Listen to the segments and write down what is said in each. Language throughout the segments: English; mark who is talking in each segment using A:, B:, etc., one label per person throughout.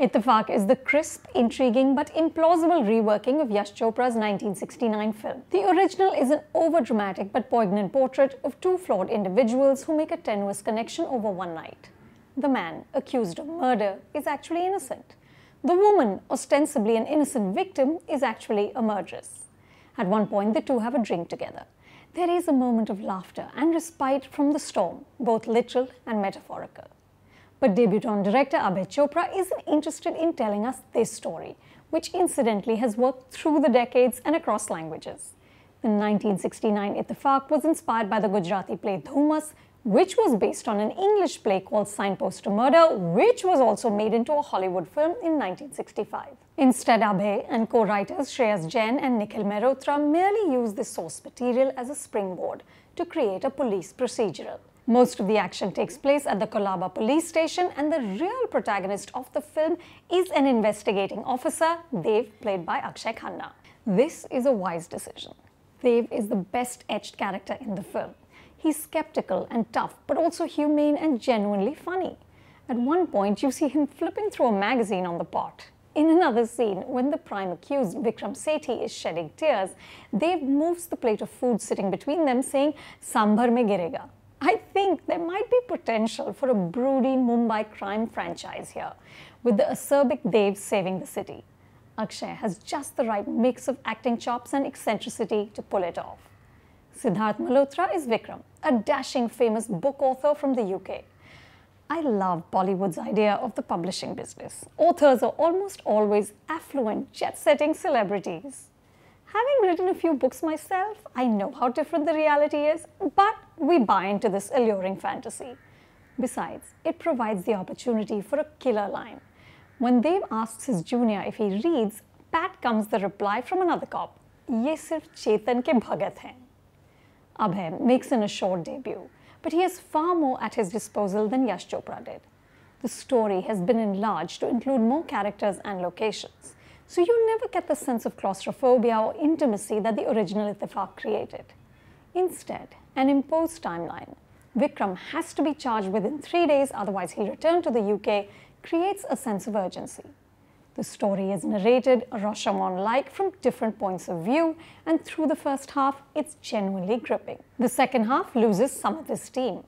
A: Ittifaq is the crisp, intriguing, but implausible reworking of Yash Chopra's 1969 film. The original is an overdramatic but poignant portrait of two flawed individuals who make a tenuous connection over one night. The man, accused of murder, is actually innocent. The woman, ostensibly an innocent victim, is actually a murderess. At one point, the two have a drink together. There is a moment of laughter and respite from the storm, both literal and metaphorical. But debutant director Abhay Chopra isn't interested in telling us this story, which incidentally has worked through the decades and across languages. The 1969 Ittifaq was inspired by the Gujarati play Dhumas, which was based on an English play called Signpost to Murder, which was also made into a Hollywood film in 1965. Instead, Abhay and co-writers Shreyas Jain and Nikhil Mehrotra merely used the source material as a springboard to create a police procedural. Most of the action takes place at the Colaba police station and the real protagonist of the film is an investigating officer, Dev, played by Akshaye Khanna. This is a wise decision. Dev is the best etched character in the film. He's skeptical and tough, but also humane and genuinely funny. At one point, you see him flipping through a magazine on the pot. In another scene, when the prime accused, Vikram Sethi, is shedding tears, Dev moves the plate of food sitting between them, saying, Sambar me girega. I think there might be potential for a broody Mumbai crime franchise here, with the acerbic Dev saving the city. Akshaye has just the right mix of acting chops and eccentricity to pull it off. Sidharth Malhotra is Vikram, a dashing famous book author from the UK. I love Bollywood's idea of the publishing business. Authors are almost always affluent, jet-setting celebrities. Having written a few books myself, I know how different the reality is, but we buy into this alluring fantasy. Besides, it provides the opportunity for a killer line. When Dev asks his junior if he reads, Pat comes the reply from another cop. ये सिर्फ चेतन के भगत हैं. Abhay makes an assured debut, but he has far more at his disposal than Yash Chopra did. The story has been enlarged to include more characters and locations, so you never get the sense of claustrophobia or intimacy that the original Ittifaq created. Instead, an imposed timeline. Vikram has to be charged within three days, otherwise he'll return to the UK, creates a sense of urgency. The story is narrated Rashomon-like from different points of view, and through the first half, it's genuinely gripping. The second half loses some of this steam.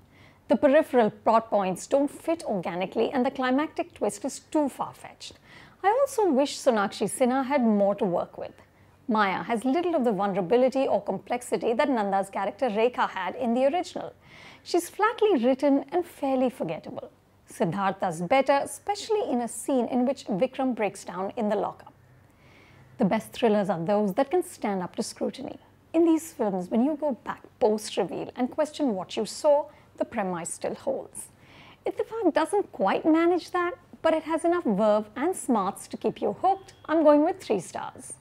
A: The peripheral plot points don't fit organically, and the climactic twist is too far-fetched. I also wish Sonakshi Sinha had more to work with. Maya has little of the vulnerability or complexity that Nanda's character Rekha had in the original. She's flatly written and fairly forgettable. Sidharth does better, especially in a scene in which Vikram breaks down in the lockup. The best thrillers are those that can stand up to scrutiny. In these films, when you go back post-reveal and question what you saw, the premise still holds. Ittifaq doesn't quite manage that, but it has enough verve and smarts to keep you hooked. I'm going with three stars.